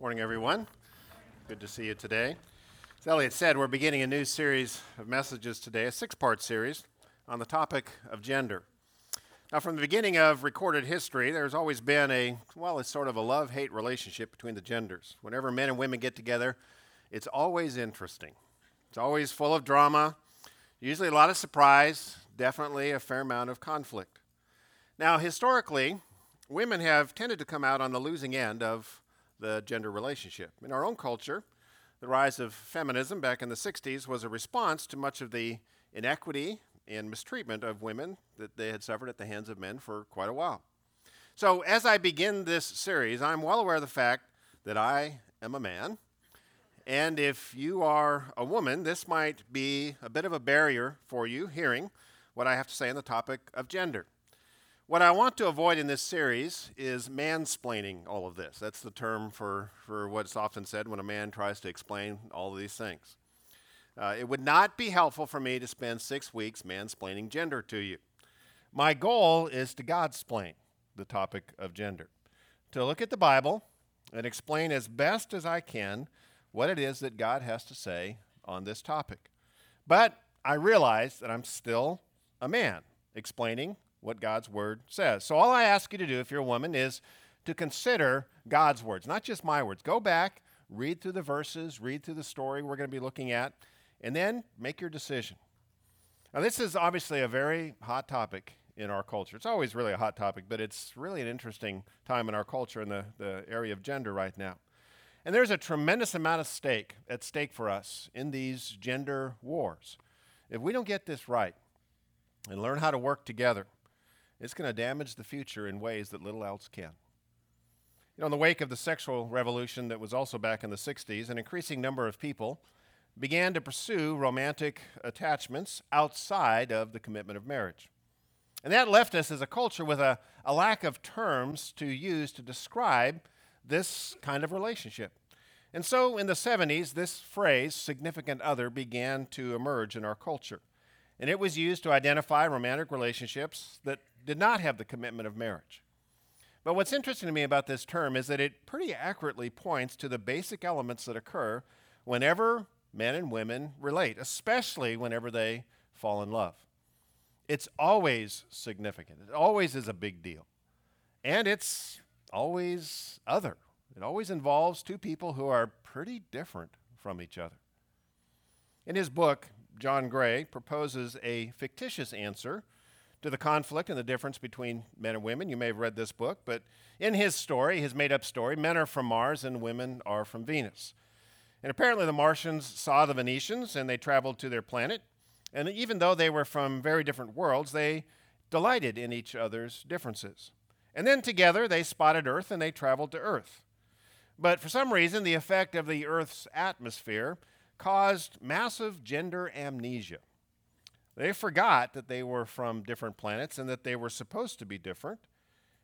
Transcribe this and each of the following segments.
Morning, everyone. Good to see you today. As Elliot said, we're beginning a new series of messages today, a six part series on the topic of gender. Now, from the beginning of recorded history, there's always been a, well, it's sort of a love hate relationship between the genders. Whenever men and women get together, it's always interesting. It's always full of drama, usually a lot of surprise, definitely a fair amount of conflict. Now, historically, women have tended to come out on the losing end of the gender relationship. In our own culture, the rise of feminism back in the 60s was a response to much of the inequity and mistreatment of women that they had suffered at the hands of men for quite a while. So, as I begin this series, I'm well aware of the fact that I am a man. And if you are a woman, this might be a bit of a barrier for you hearing what I have to say on the topic of gender. What I want to avoid in this series is mansplaining all of this. That's the term for, for what's often said when a man tries to explain all of these things. Uh, it would not be helpful for me to spend six weeks mansplaining gender to you. My goal is to Godsplain the topic of gender, to look at the Bible and explain as best as I can what it is that God has to say on this topic. But I realize that I'm still a man explaining what God's word says. So all I ask you to do if you're a woman is to consider God's words, not just my words. Go back, read through the verses, read through the story we're going to be looking at, and then make your decision. Now, this is obviously a very hot topic in our culture. It's always really a hot topic, but it's really an interesting time in our culture in the, the area of gender right now. And there's a tremendous amount of stake at stake for us in these gender wars. If we don't get this right and learn how to work together, it's going to damage the future in ways that little else can. You know, in the wake of the sexual revolution that was also back in the 60s, an increasing number of people began to pursue romantic attachments outside of the commitment of marriage. And that left us as a culture with a, a lack of terms to use to describe this kind of relationship. And so in the 70s, this phrase, significant other, began to emerge in our culture. And it was used to identify romantic relationships that did not have the commitment of marriage. But what's interesting to me about this term is that it pretty accurately points to the basic elements that occur whenever men and women relate, especially whenever they fall in love. It's always significant, it always is a big deal. And it's always other. It always involves two people who are pretty different from each other. In his book, John Gray proposes a fictitious answer to the conflict and the difference between men and women. You may have read this book, but in his story, his made up story, men are from Mars and women are from Venus. And apparently, the Martians saw the Venetians and they traveled to their planet. And even though they were from very different worlds, they delighted in each other's differences. And then together, they spotted Earth and they traveled to Earth. But for some reason, the effect of the Earth's atmosphere caused massive gender amnesia. They forgot that they were from different planets and that they were supposed to be different,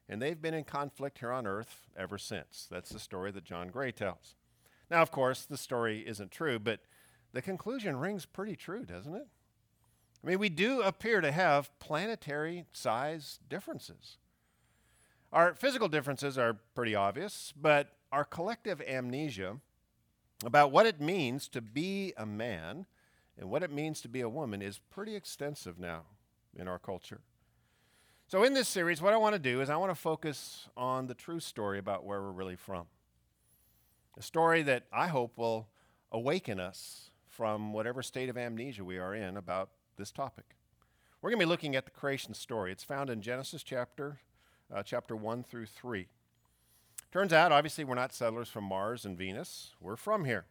and they've been in conflict here on Earth ever since. That's the story that John Gray tells. Now, of course, the story isn't true, but the conclusion rings pretty true, doesn't it? I mean, we do appear to have planetary size differences. Our physical differences are pretty obvious, but our collective amnesia about what it means to be a man and what it means to be a woman is pretty extensive now in our culture. So, in this series, what I want to do is I want to focus on the true story about where we're really from. A story that I hope will awaken us from whatever state of amnesia we are in about this topic. We're going to be looking at the creation story. It's found in Genesis chapter, uh, chapter 1 through 3. Turns out, obviously, we're not settlers from Mars and Venus, we're from here.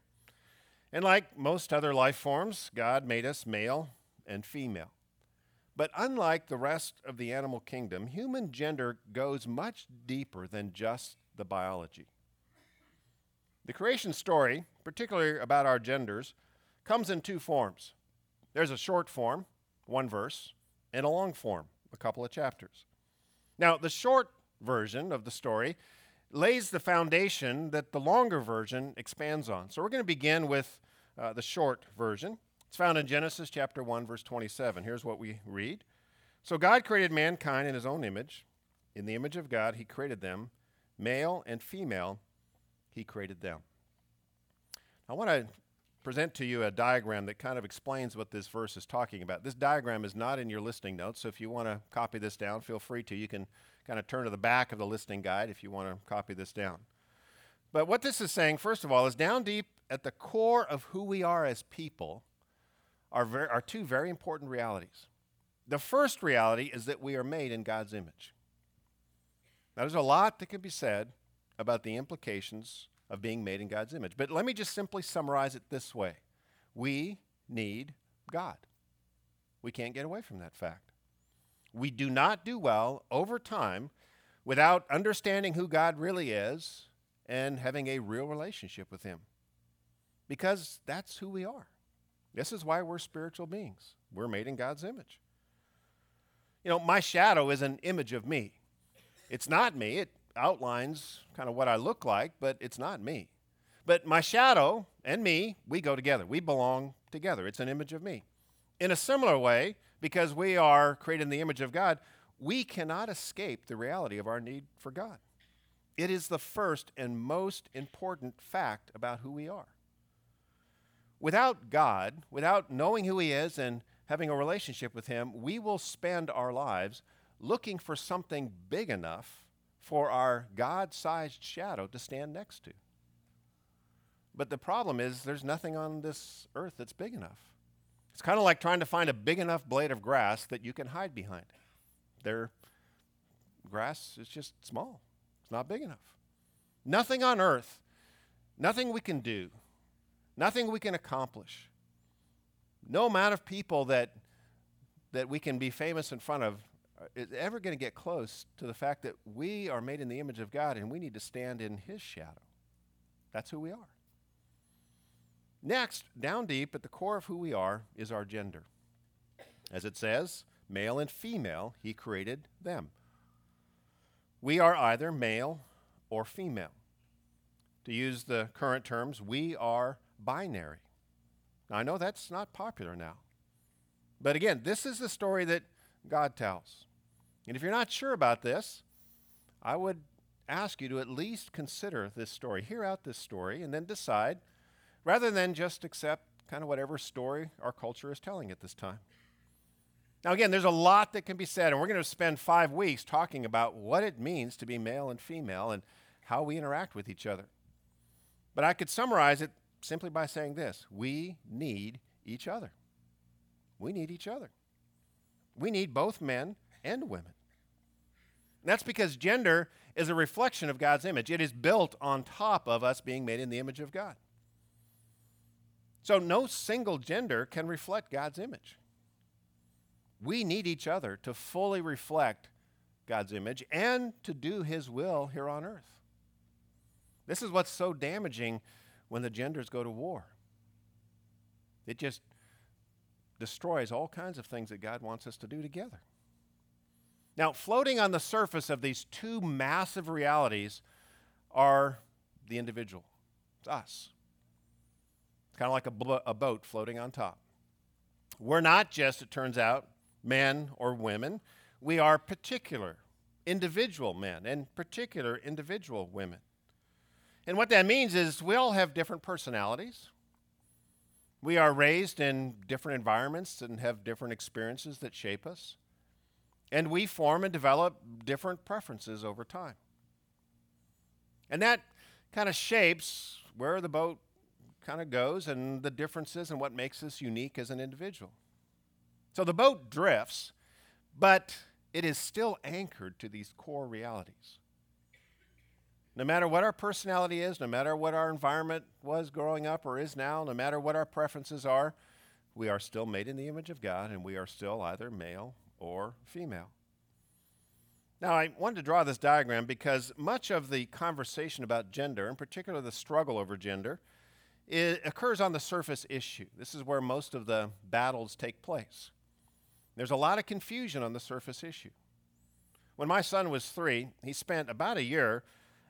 And like most other life forms, God made us male and female. But unlike the rest of the animal kingdom, human gender goes much deeper than just the biology. The creation story, particularly about our genders, comes in two forms. There's a short form, one verse, and a long form, a couple of chapters. Now, the short version of the story lays the foundation that the longer version expands on. So we're going to begin with uh, the short version. It's found in Genesis chapter 1, verse 27. Here's what we read So God created mankind in his own image. In the image of God, he created them, male and female, he created them. I want to present to you a diagram that kind of explains what this verse is talking about. This diagram is not in your listening notes, so if you want to copy this down, feel free to. You can kind of turn to the back of the listening guide if you want to copy this down. But what this is saying, first of all, is down deep at the core of who we are as people are, ver- are two very important realities. The first reality is that we are made in God's image. Now, there's a lot that can be said about the implications of being made in God's image. But let me just simply summarize it this way We need God. We can't get away from that fact. We do not do well over time without understanding who God really is and having a real relationship with Him. Because that's who we are. This is why we're spiritual beings. We're made in God's image. You know, my shadow is an image of me. It's not me. It outlines kind of what I look like, but it's not me. But my shadow and me, we go together. We belong together. It's an image of me. In a similar way, because we are created in the image of God, we cannot escape the reality of our need for God. It is the first and most important fact about who we are. Without God, without knowing who He is and having a relationship with Him, we will spend our lives looking for something big enough for our God sized shadow to stand next to. But the problem is, there's nothing on this earth that's big enough. It's kind of like trying to find a big enough blade of grass that you can hide behind. Their grass is just small, it's not big enough. Nothing on earth, nothing we can do, nothing we can accomplish, no amount of people that, that we can be famous in front of is ever going to get close to the fact that we are made in the image of God and we need to stand in His shadow. That's who we are. Next, down deep at the core of who we are is our gender. As it says, male and female, He created them. We are either male or female. To use the current terms, we are binary. Now, I know that's not popular now. But again, this is the story that God tells. And if you're not sure about this, I would ask you to at least consider this story, hear out this story, and then decide, rather than just accept kind of whatever story our culture is telling at this time. Now, again, there's a lot that can be said, and we're going to spend five weeks talking about what it means to be male and female and how we interact with each other. But I could summarize it simply by saying this we need each other. We need each other. We need both men and women. And that's because gender is a reflection of God's image. It is built on top of us being made in the image of God. So no single gender can reflect God's image. We need each other to fully reflect God's image and to do his will here on earth. This is what's so damaging when the genders go to war. It just destroys all kinds of things that God wants us to do together. Now, floating on the surface of these two massive realities are the individual. It's us. It's kind of like a, blo- a boat floating on top. We're not just, it turns out, men or women. We are particular individual men and particular individual women. And what that means is we all have different personalities. We are raised in different environments and have different experiences that shape us. And we form and develop different preferences over time. And that kind of shapes where the boat kind of goes and the differences and what makes us unique as an individual. So the boat drifts, but it is still anchored to these core realities. No matter what our personality is, no matter what our environment was growing up or is now, no matter what our preferences are, we are still made in the image of God and we are still either male or female. Now, I wanted to draw this diagram because much of the conversation about gender, in particular the struggle over gender, occurs on the surface issue. This is where most of the battles take place. There's a lot of confusion on the surface issue. When my son was three, he spent about a year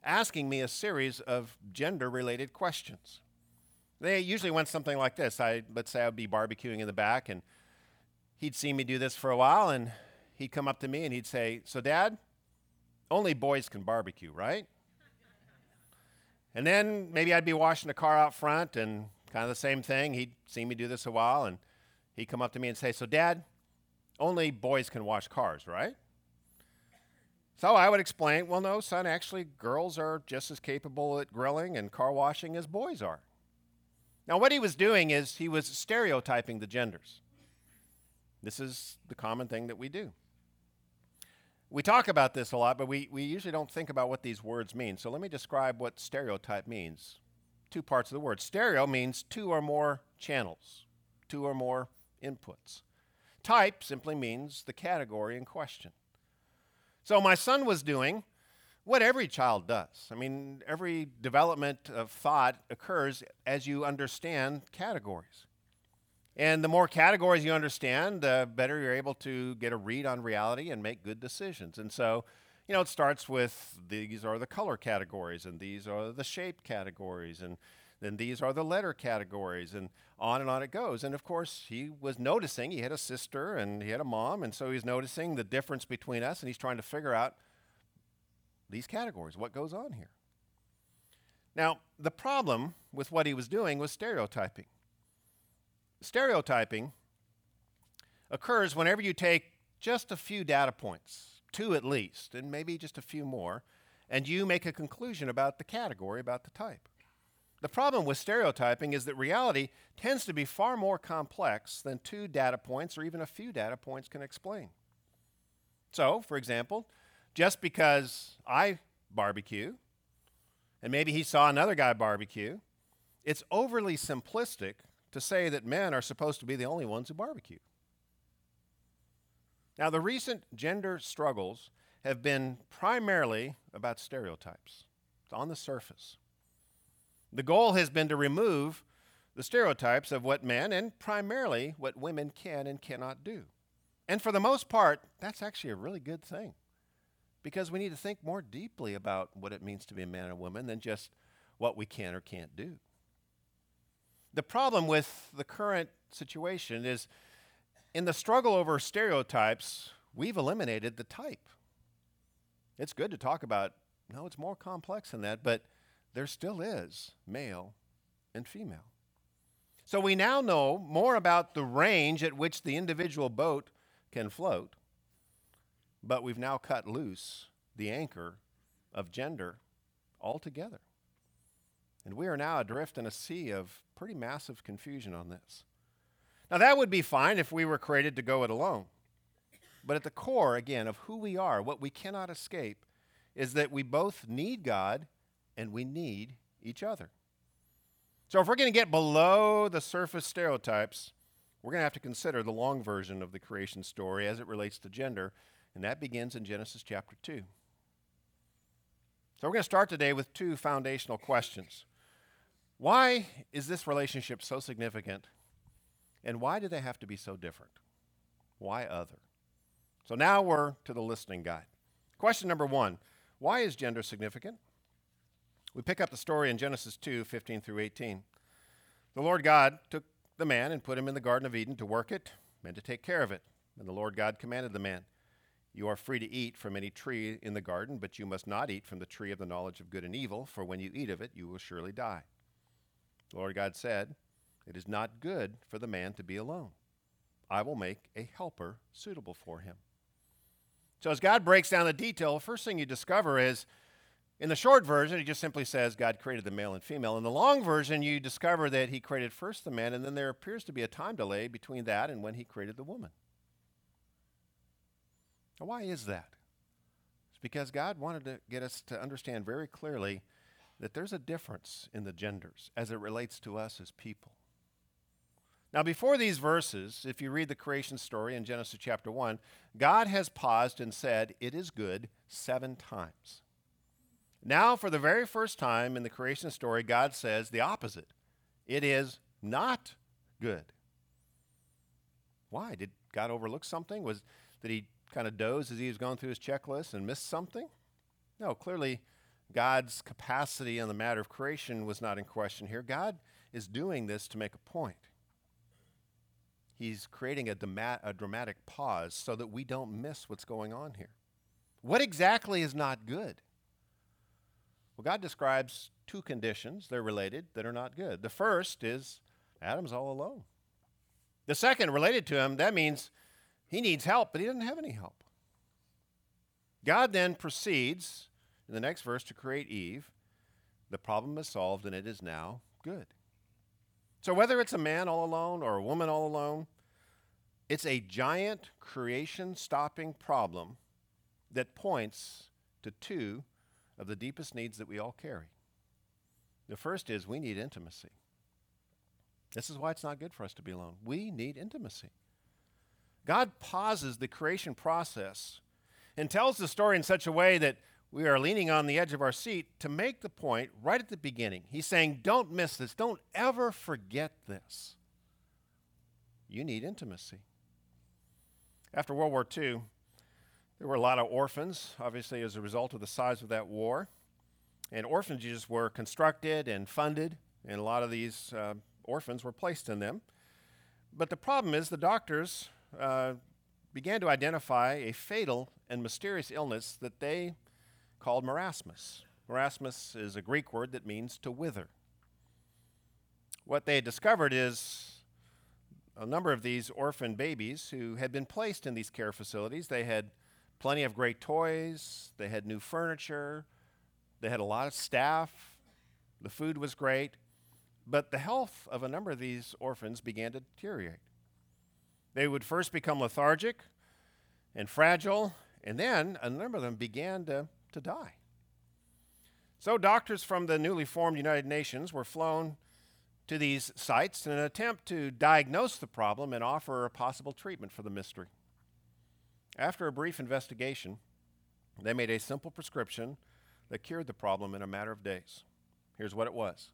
asking me a series of gender related questions. They usually went something like this. I, let's say I'd be barbecuing in the back, and he'd see me do this for a while, and he'd come up to me and he'd say, So, Dad, only boys can barbecue, right? And then maybe I'd be washing the car out front and kind of the same thing. He'd see me do this a while and he'd come up to me and say, So, Dad, only boys can wash cars, right? So I would explain, well, no, son, actually, girls are just as capable at grilling and car washing as boys are. Now, what he was doing is he was stereotyping the genders. This is the common thing that we do. We talk about this a lot, but we, we usually don't think about what these words mean. So let me describe what stereotype means. Two parts of the word. Stereo means two or more channels, two or more inputs. Type simply means the category in question. So my son was doing what every child does. I mean, every development of thought occurs as you understand categories. And the more categories you understand, the better you're able to get a read on reality and make good decisions. And so, you know, it starts with these are the color categories, and these are the shape categories, and then these are the letter categories, and on and on it goes. And of course, he was noticing, he had a sister and he had a mom, and so he's noticing the difference between us, and he's trying to figure out these categories, what goes on here. Now, the problem with what he was doing was stereotyping. Stereotyping occurs whenever you take just a few data points, two at least, and maybe just a few more, and you make a conclusion about the category, about the type. The problem with stereotyping is that reality tends to be far more complex than two data points or even a few data points can explain. So, for example, just because I barbecue and maybe he saw another guy barbecue, it's overly simplistic to say that men are supposed to be the only ones who barbecue. Now, the recent gender struggles have been primarily about stereotypes. It's on the surface. The goal has been to remove the stereotypes of what men and primarily what women can and cannot do. And for the most part, that's actually a really good thing because we need to think more deeply about what it means to be a man and woman than just what we can or can't do. The problem with the current situation is in the struggle over stereotypes, we've eliminated the type. It's good to talk about, no, it's more complex than that, but there still is male and female. So we now know more about the range at which the individual boat can float, but we've now cut loose the anchor of gender altogether. And we are now adrift in a sea of pretty massive confusion on this. Now, that would be fine if we were created to go it alone. But at the core, again, of who we are, what we cannot escape, is that we both need God and we need each other. So, if we're going to get below the surface stereotypes, we're going to have to consider the long version of the creation story as it relates to gender, and that begins in Genesis chapter 2. So, we're going to start today with two foundational questions. Why is this relationship so significant? And why do they have to be so different? Why other? So now we're to the listening guide. Question number one Why is gender significant? We pick up the story in Genesis 2 15 through 18. The Lord God took the man and put him in the Garden of Eden to work it and to take care of it. And the Lord God commanded the man, You are free to eat from any tree in the garden, but you must not eat from the tree of the knowledge of good and evil, for when you eat of it, you will surely die. The Lord God said, It is not good for the man to be alone. I will make a helper suitable for him. So, as God breaks down the detail, the first thing you discover is in the short version, he just simply says God created the male and female. In the long version, you discover that he created first the man, and then there appears to be a time delay between that and when he created the woman. Now, why is that? It's because God wanted to get us to understand very clearly that there's a difference in the genders as it relates to us as people. Now, before these verses, if you read the creation story in Genesis chapter 1, God has paused and said, It is good seven times. Now, for the very first time in the creation story, God says the opposite it is not good. Why? Did God overlook something? Was did he kind of doze as he was going through his checklist and miss something? No, clearly God's capacity in the matter of creation was not in question here. God is doing this to make a point. He's creating a, a dramatic pause so that we don't miss what's going on here. What exactly is not good? Well, God describes two conditions, they're related, that are not good. The first is Adam's all alone. The second, related to him, that means he needs help, but he doesn't have any help. God then proceeds in the next verse to create Eve. The problem is solved, and it is now good. So, whether it's a man all alone or a woman all alone, it's a giant creation stopping problem that points to two of the deepest needs that we all carry. The first is we need intimacy. This is why it's not good for us to be alone. We need intimacy. God pauses the creation process and tells the story in such a way that we are leaning on the edge of our seat to make the point right at the beginning. He's saying, Don't miss this. Don't ever forget this. You need intimacy. After World War II, there were a lot of orphans, obviously, as a result of the size of that war. And orphanages were constructed and funded, and a lot of these uh, orphans were placed in them. But the problem is the doctors uh, began to identify a fatal and mysterious illness that they called marasmus. Marasmus is a Greek word that means to wither. What they had discovered is a number of these orphan babies who had been placed in these care facilities. They had plenty of great toys, they had new furniture, they had a lot of staff, the food was great, but the health of a number of these orphans began to deteriorate. They would first become lethargic and fragile, and then a number of them began to, to die. So, doctors from the newly formed United Nations were flown to these sites in an attempt to diagnose the problem and offer a possible treatment for the mystery. After a brief investigation, they made a simple prescription that cured the problem in a matter of days. Here's what it was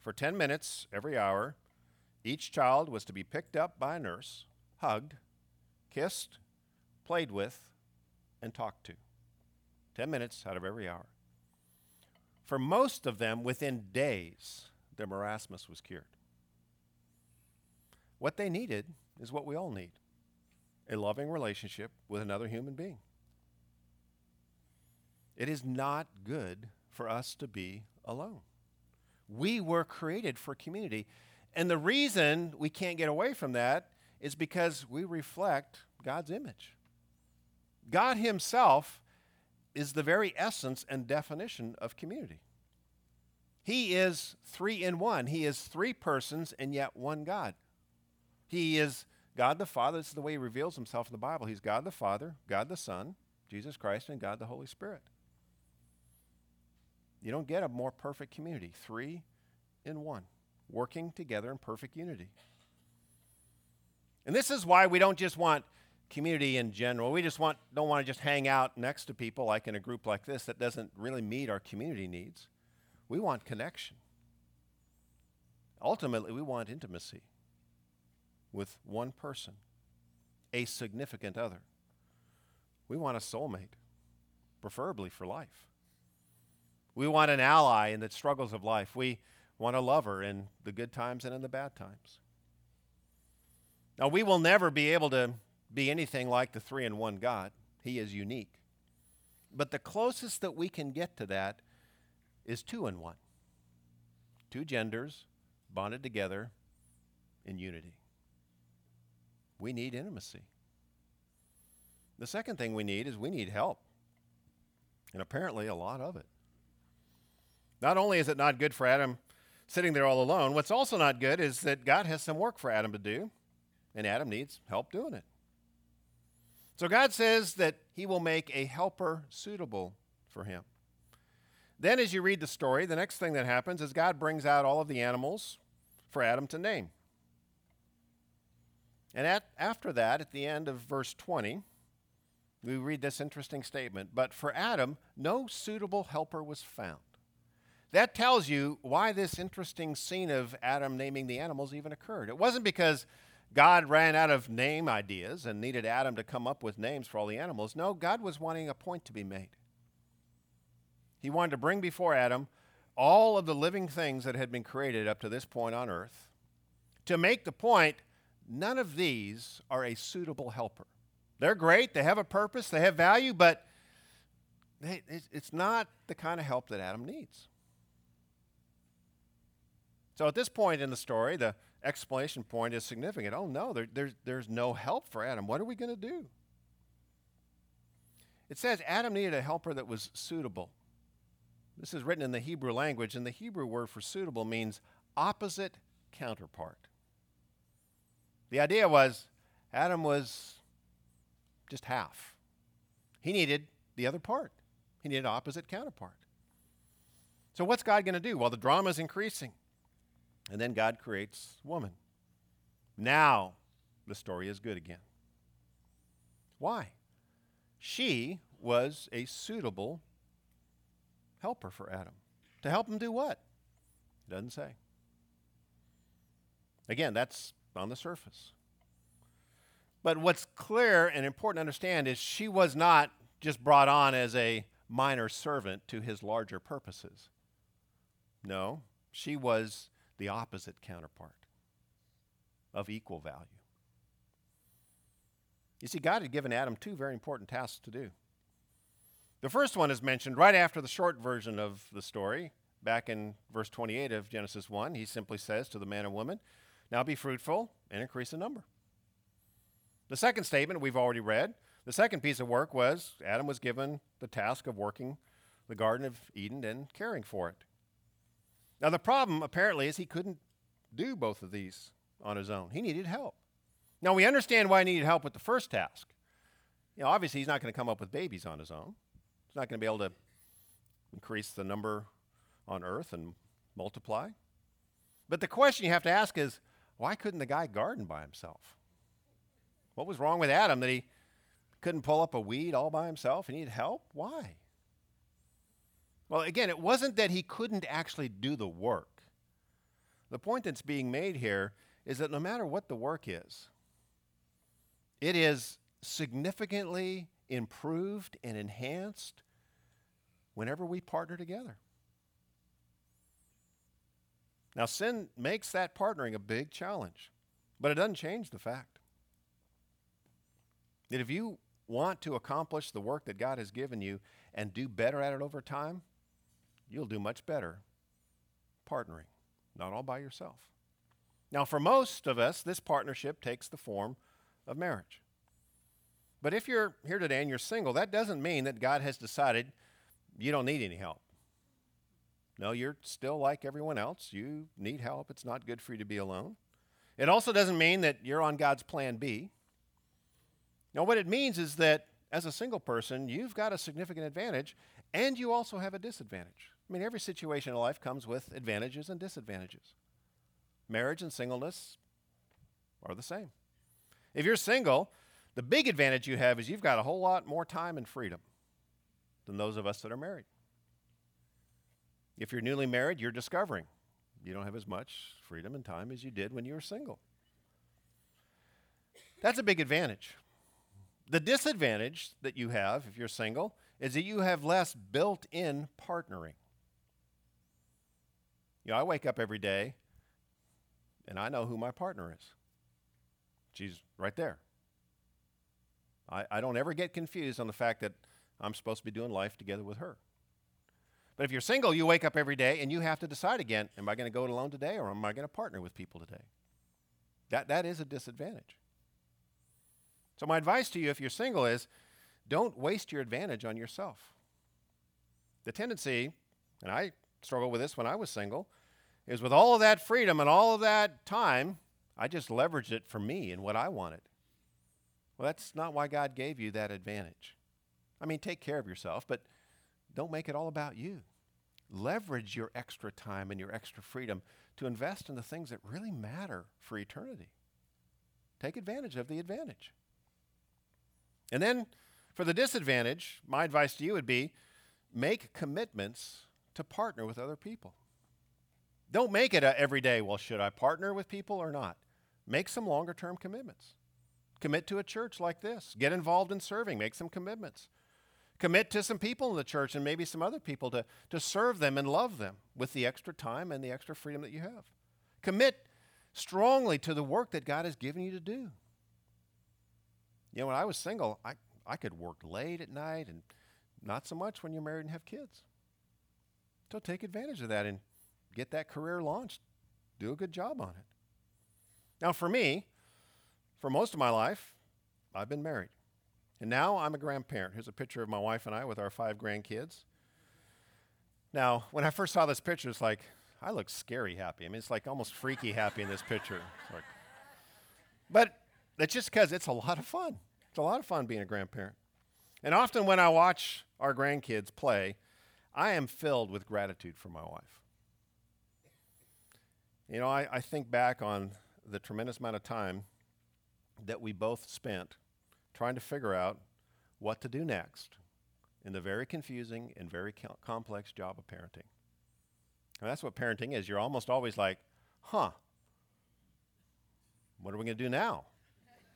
For 10 minutes every hour, each child was to be picked up by a nurse, hugged, kissed, played with, and talked to. 10 minutes out of every hour. For most of them, within days, their marasmus was cured. What they needed is what we all need a loving relationship with another human being. It is not good for us to be alone. We were created for community. And the reason we can't get away from that is because we reflect God's image. God Himself is the very essence and definition of community. He is three in one. He is three persons and yet one God. He is God the Father. This is the way He reveals Himself in the Bible. He's God the Father, God the Son, Jesus Christ, and God the Holy Spirit. You don't get a more perfect community. Three in one, working together in perfect unity. And this is why we don't just want community in general. We just want, don't want to just hang out next to people like in a group like this that doesn't really meet our community needs. We want connection. Ultimately, we want intimacy with one person, a significant other. We want a soulmate, preferably for life. We want an ally in the struggles of life. We want a lover in the good times and in the bad times. Now, we will never be able to be anything like the three in one God. He is unique. But the closest that we can get to that is two in one. Two genders bonded together in unity. We need intimacy. The second thing we need is we need help. And apparently, a lot of it. Not only is it not good for Adam sitting there all alone, what's also not good is that God has some work for Adam to do, and Adam needs help doing it. So God says that he will make a helper suitable for him. Then, as you read the story, the next thing that happens is God brings out all of the animals for Adam to name. And at, after that, at the end of verse 20, we read this interesting statement But for Adam, no suitable helper was found. That tells you why this interesting scene of Adam naming the animals even occurred. It wasn't because God ran out of name ideas and needed Adam to come up with names for all the animals. No, God was wanting a point to be made. He wanted to bring before Adam all of the living things that had been created up to this point on earth to make the point none of these are a suitable helper. They're great, they have a purpose, they have value, but it's not the kind of help that Adam needs. So at this point in the story, the explanation point is significant. Oh no, there, there's, there's no help for Adam. What are we going to do? It says Adam needed a helper that was suitable. This is written in the Hebrew language, and the Hebrew word for suitable means opposite counterpart. The idea was Adam was just half. He needed the other part. He needed opposite counterpart. So what's God going to do? Well, the drama is increasing. And then God creates woman. Now the story is good again. Why? She was a suitable helper for Adam. To help him do what? It doesn't say. Again, that's on the surface. But what's clear and important to understand is she was not just brought on as a minor servant to his larger purposes. No, she was the opposite counterpart of equal value. You see, God had given Adam two very important tasks to do. The first one is mentioned right after the short version of the story, back in verse 28 of Genesis 1. He simply says to the man and woman, Now be fruitful and increase in number. The second statement we've already read. The second piece of work was Adam was given the task of working the Garden of Eden and caring for it. Now, the problem apparently is he couldn't do both of these on his own. He needed help. Now, we understand why he needed help with the first task. You know, obviously, he's not going to come up with babies on his own. He's not going to be able to increase the number on earth and multiply. But the question you have to ask is why couldn't the guy garden by himself? What was wrong with Adam that he couldn't pull up a weed all by himself? He needed help? Why? Well, again, it wasn't that he couldn't actually do the work. The point that's being made here is that no matter what the work is, it is significantly improved and enhanced whenever we partner together. Now, sin makes that partnering a big challenge, but it doesn't change the fact that if you want to accomplish the work that God has given you and do better at it over time, you'll do much better partnering, not all by yourself. Now, for most of us, this partnership takes the form of marriage. But if you're here today and you're single, that doesn't mean that God has decided you don't need any help. No, you're still like everyone else. You need help. It's not good for you to be alone. It also doesn't mean that you're on God's plan B. Now, what it means is that as a single person, you've got a significant advantage and you also have a disadvantage. I mean, every situation in life comes with advantages and disadvantages. Marriage and singleness are the same. If you're single, the big advantage you have is you've got a whole lot more time and freedom than those of us that are married. If you're newly married, you're discovering you don't have as much freedom and time as you did when you were single. That's a big advantage. The disadvantage that you have if you're single is that you have less built in partnering. You know, I wake up every day and I know who my partner is. She's right there. I, I don't ever get confused on the fact that I'm supposed to be doing life together with her. But if you're single, you wake up every day and you have to decide again am I going to go it alone today or am I going to partner with people today? That, that is a disadvantage. So, my advice to you if you're single is don't waste your advantage on yourself. The tendency, and I struggled with this when I was single, is with all of that freedom and all of that time, I just leveraged it for me and what I wanted. Well, that's not why God gave you that advantage. I mean, take care of yourself, but don't make it all about you. Leverage your extra time and your extra freedom to invest in the things that really matter for eternity. Take advantage of the advantage. And then for the disadvantage, my advice to you would be make commitments to partner with other people. Don't make it every day, well, should I partner with people or not? Make some longer term commitments. Commit to a church like this. Get involved in serving. Make some commitments. Commit to some people in the church and maybe some other people to, to serve them and love them with the extra time and the extra freedom that you have. Commit strongly to the work that God has given you to do. You know, when I was single, I, I could work late at night and not so much when you're married and have kids. So take advantage of that and get that career launched. Do a good job on it. Now, for me, for most of my life, I've been married. And now I'm a grandparent. Here's a picture of my wife and I with our five grandkids. Now, when I first saw this picture, it's like, I look scary happy. I mean, it's like almost freaky happy in this picture. Like, but that's just because it's a lot of fun. It's a lot of fun being a grandparent. And often when I watch our grandkids play, I am filled with gratitude for my wife. You know, I, I think back on the tremendous amount of time that we both spent trying to figure out what to do next in the very confusing and very co- complex job of parenting. And that's what parenting is. You're almost always like, huh, what are we going to do now?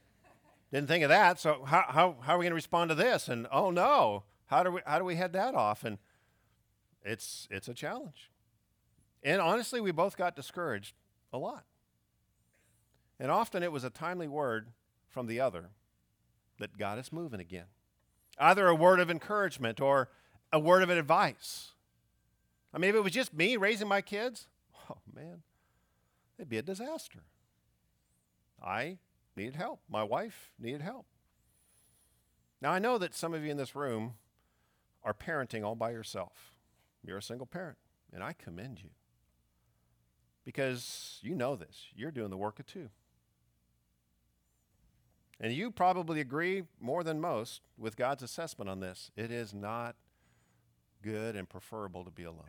Didn't think of that. So how, how, how are we going to respond to this? And oh no, how do we, how do we head that off? And it's, it's a challenge. And honestly, we both got discouraged a lot. And often it was a timely word from the other that got us moving again. Either a word of encouragement or a word of advice. I mean, if it was just me raising my kids, oh man, it'd be a disaster. I needed help. My wife needed help. Now, I know that some of you in this room are parenting all by yourself. You're a single parent, and I commend you because you know this. You're doing the work of two. And you probably agree more than most with God's assessment on this. It is not good and preferable to be alone.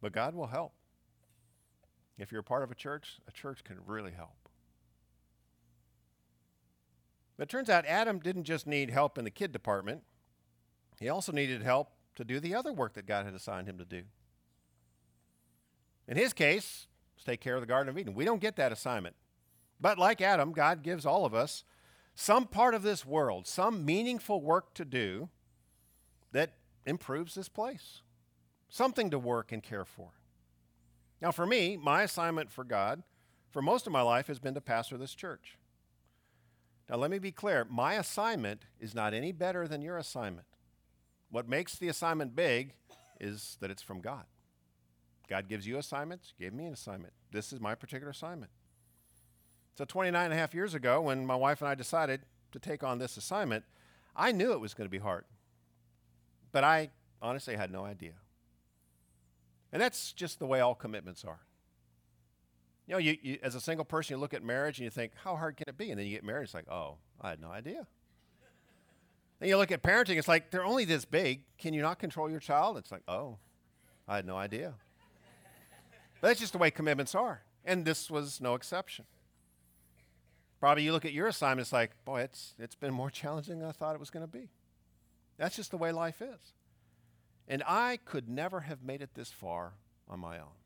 But God will help. If you're a part of a church, a church can really help. But it turns out Adam didn't just need help in the kid department, he also needed help to do the other work that God had assigned him to do. In his case, take care of the Garden of Eden. We don't get that assignment. But like Adam, God gives all of us some part of this world, some meaningful work to do that improves this place, something to work and care for. Now, for me, my assignment for God for most of my life has been to pastor this church. Now, let me be clear my assignment is not any better than your assignment. What makes the assignment big is that it's from God. God gives you assignments, gave me an assignment. This is my particular assignment. So, 29 and a half years ago, when my wife and I decided to take on this assignment, I knew it was going to be hard. But I honestly had no idea. And that's just the way all commitments are. You know, you, you, as a single person, you look at marriage and you think, how hard can it be? And then you get married, it's like, oh, I had no idea. Then you look at parenting, it's like, they're only this big. Can you not control your child? It's like, oh, I had no idea. but that's just the way commitments are. And this was no exception. Probably you look at your assignment, it's like, boy, it's, it's been more challenging than I thought it was going to be. That's just the way life is. And I could never have made it this far on my own.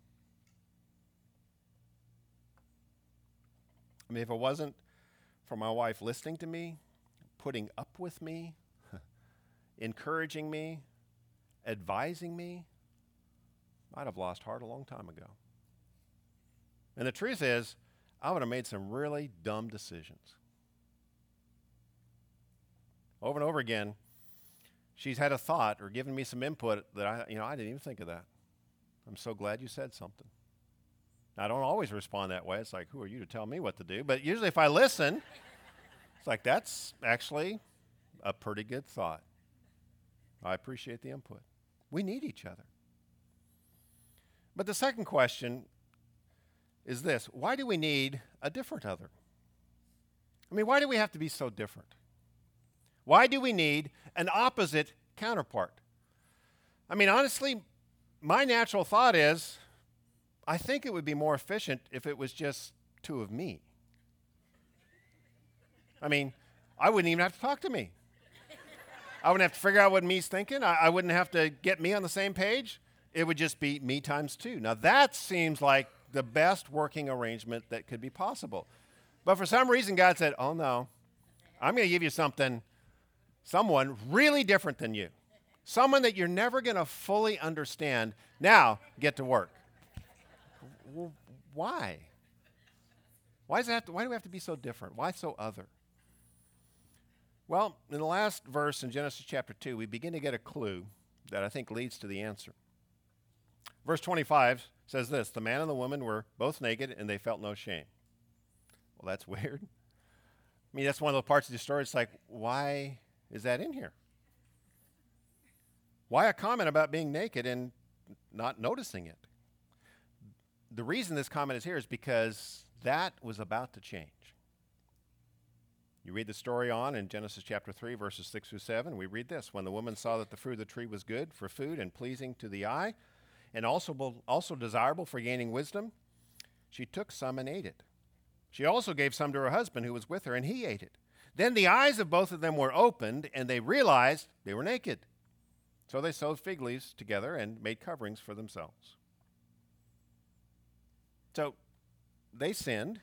I mean, if it wasn't for my wife listening to me, putting up with me, encouraging me, advising me, I'd have lost heart a long time ago. And the truth is, I would have made some really dumb decisions. Over and over again, she's had a thought or given me some input that I, you know, I didn't even think of that. I'm so glad you said something. I don't always respond that way. It's like, who are you to tell me what to do? But usually, if I listen, it's like, that's actually a pretty good thought. I appreciate the input. We need each other. But the second question is this why do we need a different other? I mean, why do we have to be so different? Why do we need an opposite counterpart? I mean, honestly, my natural thought is I think it would be more efficient if it was just two of me. I mean, I wouldn't even have to talk to me. I wouldn't have to figure out what me's thinking. I, I, wouldn't have to get me on the same page. It would just be me times two. Now, that seems like the best working arrangement that could be possible. But for some reason, God said, Oh, no, I'm going to give you something, someone really different than you, someone that you're never going to fully understand. Now, get to work why? Why, does it have to, why do we have to be so different? Why so other? Well, in the last verse in Genesis chapter 2, we begin to get a clue that I think leads to the answer. Verse 25 says this The man and the woman were both naked and they felt no shame. Well, that's weird. I mean, that's one of the parts of the story. It's like, why is that in here? Why a comment about being naked and not noticing it? The reason this comment is here is because that was about to change. You read the story on in Genesis chapter 3, verses 6 through 7. We read this When the woman saw that the fruit of the tree was good for food and pleasing to the eye, and also, also desirable for gaining wisdom, she took some and ate it. She also gave some to her husband who was with her, and he ate it. Then the eyes of both of them were opened, and they realized they were naked. So they sewed fig leaves together and made coverings for themselves. So they sinned,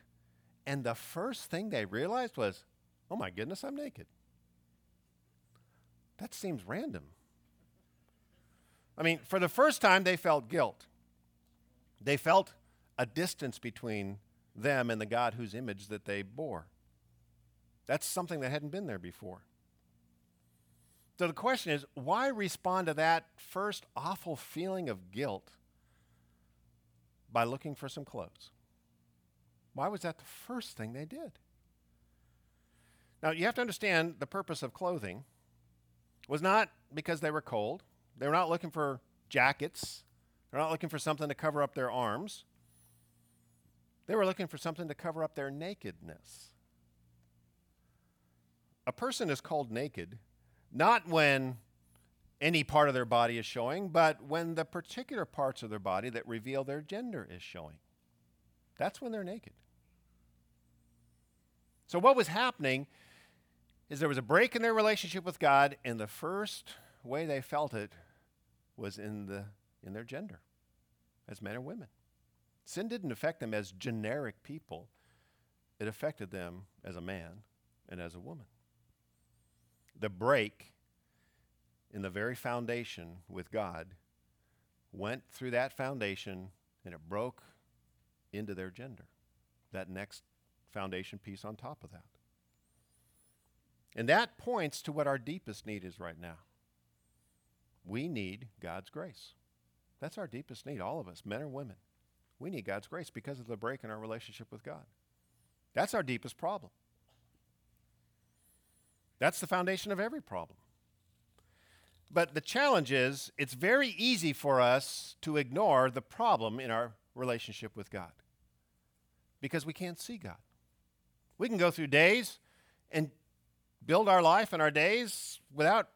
and the first thing they realized was, oh my goodness, I'm naked. That seems random. I mean, for the first time, they felt guilt. They felt a distance between them and the God whose image that they bore. That's something that hadn't been there before. So the question is why respond to that first awful feeling of guilt by looking for some clothes? Why was that the first thing they did? Now, you have to understand the purpose of clothing was not because they were cold. They were not looking for jackets. They're not looking for something to cover up their arms. They were looking for something to cover up their nakedness. A person is called naked not when any part of their body is showing, but when the particular parts of their body that reveal their gender is showing. That's when they're naked. So, what was happening is there was a break in their relationship with God, and the first way they felt it was in, the, in their gender as men and women. Sin didn't affect them as generic people, it affected them as a man and as a woman. The break in the very foundation with God went through that foundation and it broke into their gender. That next foundation piece on top of that. And that points to what our deepest need is right now. We need God's grace. That's our deepest need, all of us, men or women. We need God's grace because of the break in our relationship with God. That's our deepest problem. That's the foundation of every problem. But the challenge is, it's very easy for us to ignore the problem in our relationship with God because we can't see God. We can go through days and build our life and our days without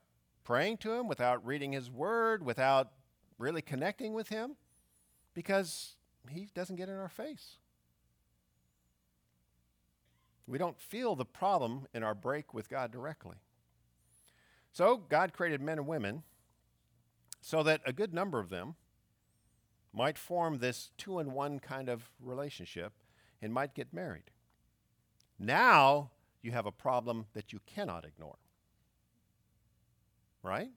praying to Him, without reading His Word, without really connecting with Him because He doesn't get in our face. We don't feel the problem in our break with God directly. So, God created men and women so that a good number of them might form this two in one kind of relationship and might get married. Now you have a problem that you cannot ignore. Right?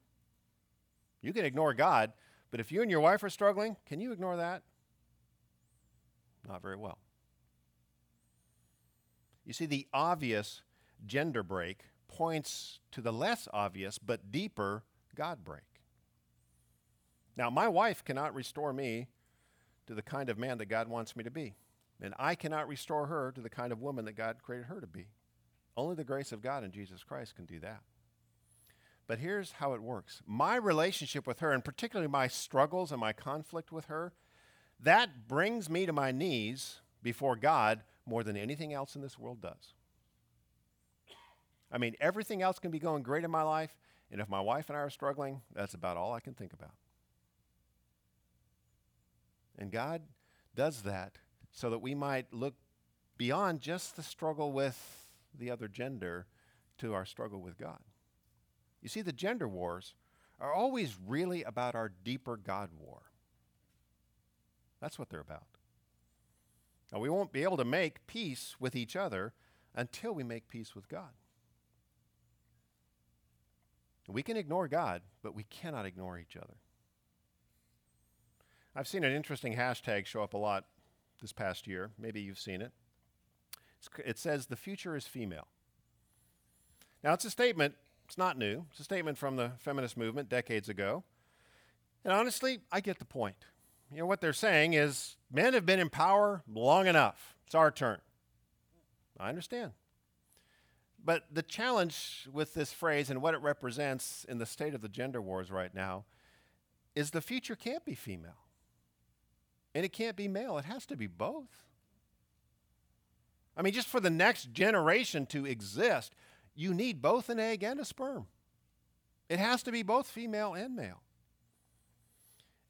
You can ignore God, but if you and your wife are struggling, can you ignore that? Not very well. You see, the obvious gender break points to the less obvious but deeper God break. Now, my wife cannot restore me to the kind of man that God wants me to be. And I cannot restore her to the kind of woman that God created her to be. Only the grace of God in Jesus Christ can do that. But here's how it works my relationship with her, and particularly my struggles and my conflict with her, that brings me to my knees before God more than anything else in this world does. I mean, everything else can be going great in my life, and if my wife and I are struggling, that's about all I can think about. And God does that so that we might look beyond just the struggle with the other gender to our struggle with God. You see, the gender wars are always really about our deeper God war. That's what they're about. Now, we won't be able to make peace with each other until we make peace with God. We can ignore God, but we cannot ignore each other. I've seen an interesting hashtag show up a lot this past year. Maybe you've seen it. It says, The future is female. Now, it's a statement, it's not new. It's a statement from the feminist movement decades ago. And honestly, I get the point. You know, what they're saying is men have been in power long enough. It's our turn. I understand. But the challenge with this phrase and what it represents in the state of the gender wars right now is the future can't be female. And it can't be male. It has to be both. I mean, just for the next generation to exist, you need both an egg and a sperm. It has to be both female and male.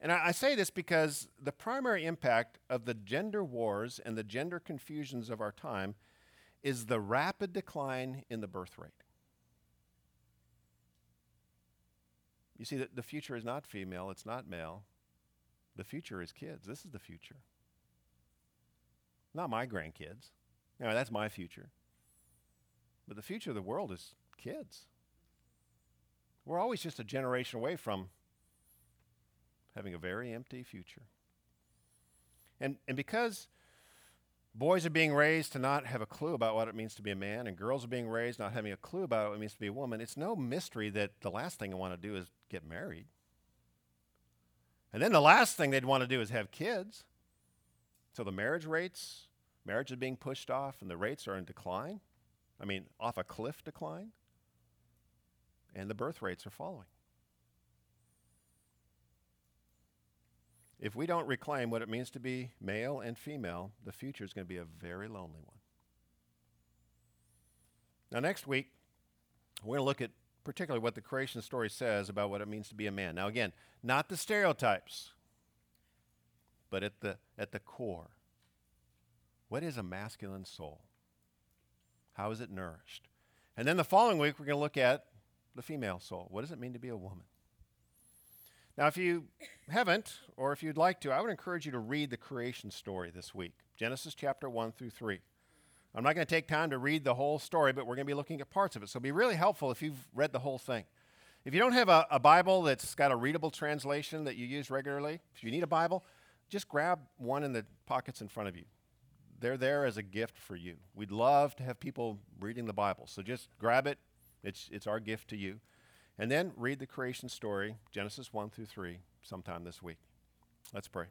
And I, I, say this because the primary impact of the gender wars and the gender confusions of our time is the rapid decline in the birth rate. You see, the, the future is not female, it's not male. The future is kids. This is the future. Not my grandkids. Know, that's my future. But the future of the world is kids. We're always just a generation away from having a very empty future. And, and because boys are being raised to not have a clue about what it means to be a man, and girls are being raised not having a clue about what it means to be a woman, it's no mystery that the last thing they want to do is get married. And then the last thing they'd want to do is have kids. So the marriage rates, marriage is being pushed off, and the rates are in decline. I mean, off a cliff decline. And the birth rates are following. If we don't reclaim what it means to be male and female, the future is going to be a very lonely one. Now, next week, we're going to look at particularly what the creation story says about what it means to be a man. Now, again, not the stereotypes, but at the, at the core. What is a masculine soul? How is it nourished? And then the following week, we're going to look at the female soul. What does it mean to be a woman? Now, if you haven't, or if you'd like to, I would encourage you to read the creation story this week Genesis chapter 1 through 3. I'm not going to take time to read the whole story, but we're going to be looking at parts of it. So it'll be really helpful if you've read the whole thing. If you don't have a, a, Bible that's got a readable translation that you use regularly, if you need a Bible, just grab one in the pockets in front of you. They're there as a gift for you. We'd love to have people reading the Bible. So just grab it. It's, it's our gift to you. And then read the creation story, Genesis 1 through 3, sometime this week. Let's pray.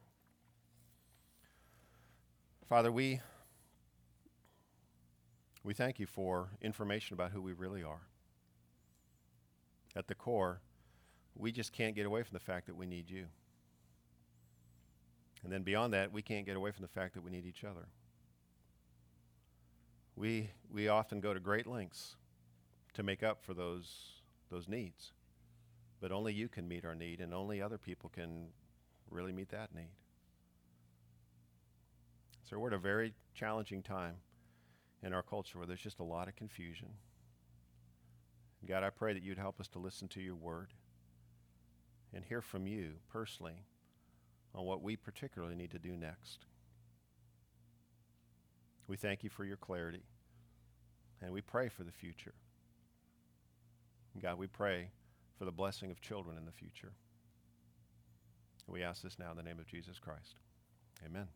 Father, we, we thank you for information about who we really are. At the core, we just can't get away from the fact that we need you. And then beyond that, we can't get away from the fact that we need each other. We, we often go to great lengths to make up for those those needs. But only you can meet our need, and only other people can really meet that need. So we're at a very challenging time in our culture where there's just a lot of confusion. God, I pray that you'd help us to listen to your word and hear from you personally on what we particularly need to do next. We thank you for your clarity, and we pray for the future. God, we pray for the blessing of children in the future. We ask this now in the name of Jesus Christ. Amen.